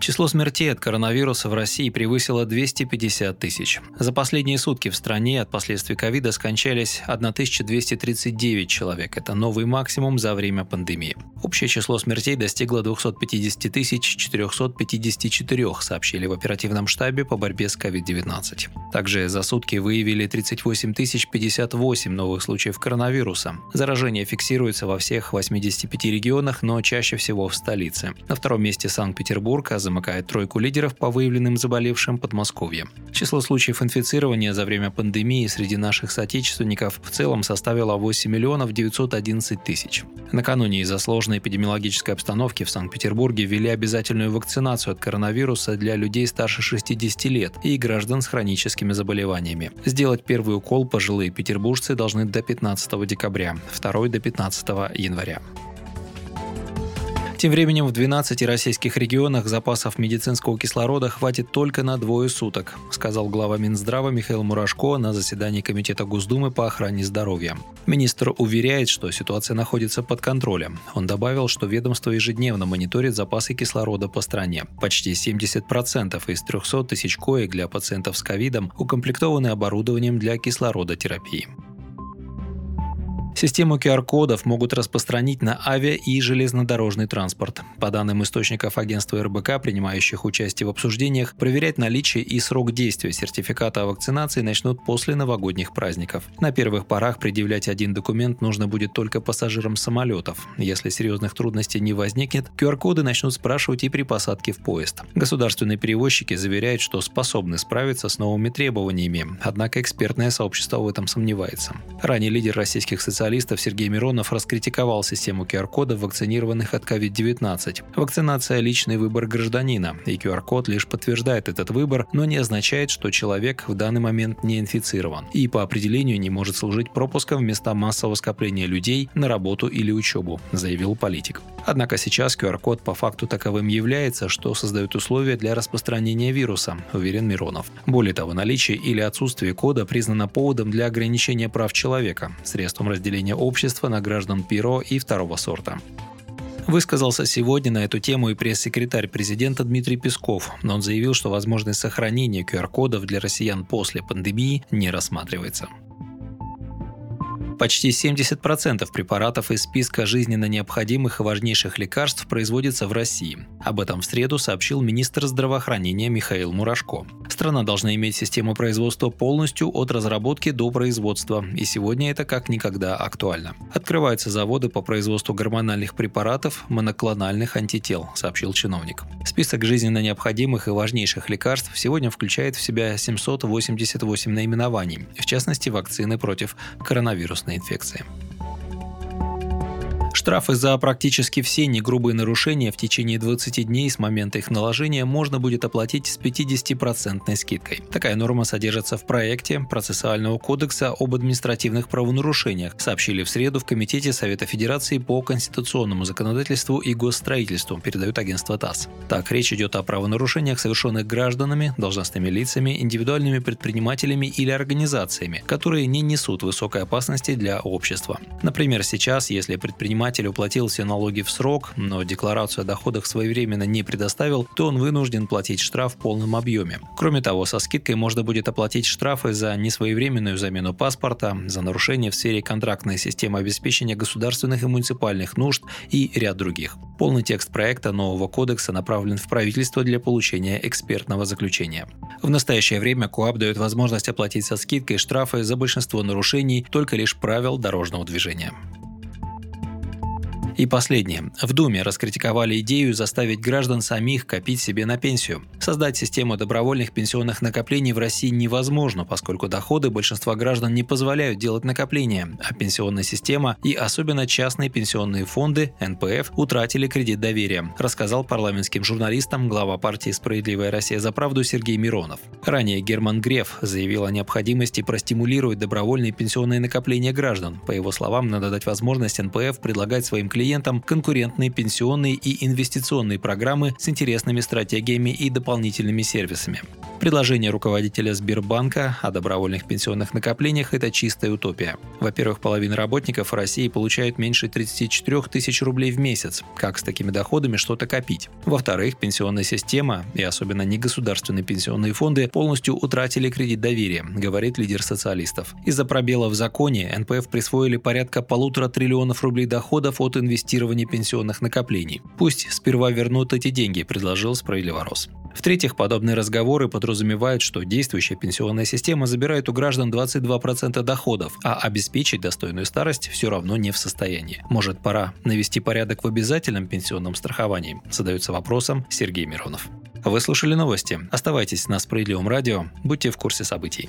Число смертей от коронавируса в России превысило 250 тысяч. За последние сутки в стране от последствий ковида скончались 1239 человек. Это новый максимум за время пандемии. Общее число смертей достигло 250 тысяч 454, сообщили в оперативном штабе по борьбе с COVID-19. Также за сутки выявили 38 тысяч 58 новых случаев коронавируса. Заражение фиксируется во всех 85 регионах, но чаще всего в столице. На втором месте Санкт-Петербург, а замыкает тройку лидеров по выявленным заболевшим Подмосковье. Число случаев инфицирования за время пандемии среди наших соотечественников в целом составило 8 миллионов 911 тысяч. Накануне из-за сложной эпидемиологической обстановки в Санкт-Петербурге ввели обязательную вакцинацию от коронавируса для людей старше 60 лет и граждан с хроническими заболеваниями. Сделать первый укол пожилые петербуржцы должны до 15 декабря, второй до 15 января. Тем временем в 12 российских регионах запасов медицинского кислорода хватит только на двое суток, сказал глава Минздрава Михаил Мурашко на заседании Комитета Госдумы по охране здоровья. Министр уверяет, что ситуация находится под контролем. Он добавил, что ведомство ежедневно мониторит запасы кислорода по стране. Почти 70% из 300 тысяч коек для пациентов с ковидом укомплектованы оборудованием для кислородотерапии. Систему QR-кодов могут распространить на авиа- и железнодорожный транспорт. По данным источников агентства РБК, принимающих участие в обсуждениях, проверять наличие и срок действия сертификата о вакцинации начнут после новогодних праздников. На первых порах предъявлять один документ нужно будет только пассажирам самолетов. Если серьезных трудностей не возникнет, QR-коды начнут спрашивать и при посадке в поезд. Государственные перевозчики заверяют, что способны справиться с новыми требованиями, однако экспертное сообщество в этом сомневается. Ранее лидер российских социальных специалистов Сергей Миронов раскритиковал систему QR-кода вакцинированных от COVID-19. Вакцинация – личный выбор гражданина, и QR-код лишь подтверждает этот выбор, но не означает, что человек в данный момент не инфицирован и по определению не может служить пропуском в места массового скопления людей на работу или учебу, заявил политик. Однако сейчас QR-код по факту таковым является, что создает условия для распространения вируса, уверен Миронов. Более того, наличие или отсутствие кода признано поводом для ограничения прав человека, средством разделения разделения общества на граждан Перо и второго сорта. Высказался сегодня на эту тему и пресс-секретарь президента Дмитрий Песков, но он заявил, что возможность сохранения QR-кодов для россиян после пандемии не рассматривается. Почти 70% препаратов из списка жизненно необходимых и важнейших лекарств производится в России. Об этом в среду сообщил министр здравоохранения Михаил Мурашко. Страна должна иметь систему производства полностью от разработки до производства, и сегодня это как никогда актуально. Открываются заводы по производству гормональных препаратов, моноклональных антител, сообщил чиновник. Список жизненно необходимых и важнейших лекарств сегодня включает в себя 788 наименований, в частности вакцины против коронавируса инфекции. Штрафы за практически все негрубые нарушения в течение 20 дней с момента их наложения можно будет оплатить с 50% скидкой. Такая норма содержится в проекте процессуального кодекса об административных правонарушениях, сообщили в среду в Комитете Совета Федерации по конституционному законодательству и госстроительству, передают агентство ТАСС. Так, речь идет о правонарушениях, совершенных гражданами, должностными лицами, индивидуальными предпринимателями или организациями, которые не несут высокой опасности для общества. Например, сейчас, если предприниматель предприниматель уплатил все налоги в срок, но декларацию о доходах своевременно не предоставил, то он вынужден платить штраф в полном объеме. Кроме того, со скидкой можно будет оплатить штрафы за несвоевременную замену паспорта, за нарушение в сфере контрактной системы обеспечения государственных и муниципальных нужд и ряд других. Полный текст проекта нового кодекса направлен в правительство для получения экспертного заключения. В настоящее время КОАП дает возможность оплатить со скидкой штрафы за большинство нарушений только лишь правил дорожного движения. И последнее. В Думе раскритиковали идею заставить граждан самих копить себе на пенсию. Создать систему добровольных пенсионных накоплений в России невозможно, поскольку доходы большинства граждан не позволяют делать накопления, а пенсионная система и особенно частные пенсионные фонды, НПФ, утратили кредит доверия, рассказал парламентским журналистам глава партии «Справедливая Россия за правду» Сергей Миронов. Ранее Герман Греф заявил о необходимости простимулировать добровольные пенсионные накопления граждан. По его словам, надо дать возможность НПФ предлагать своим клиентам клиентам конкурентные пенсионные и инвестиционные программы с интересными стратегиями и дополнительными сервисами. Предложение руководителя Сбербанка о добровольных пенсионных накоплениях – это чистая утопия. Во-первых, половина работников в России получает меньше 34 тысяч рублей в месяц. Как с такими доходами что-то копить? Во-вторых, пенсионная система, и особенно негосударственные пенсионные фонды, полностью утратили кредит доверия, говорит лидер социалистов. Из-за пробела в законе НПФ присвоили порядка полутора триллионов рублей доходов от инвестирования пенсионных накоплений. Пусть сперва вернут эти деньги, предложил справедливорос. В-третьих, подобные разговоры подразумевают, что действующая пенсионная система забирает у граждан 22% доходов, а обеспечить достойную старость все равно не в состоянии. Может, пора навести порядок в обязательном пенсионном страховании? Задается вопросом Сергей Миронов. Вы слушали новости. Оставайтесь на Справедливом радио. Будьте в курсе событий.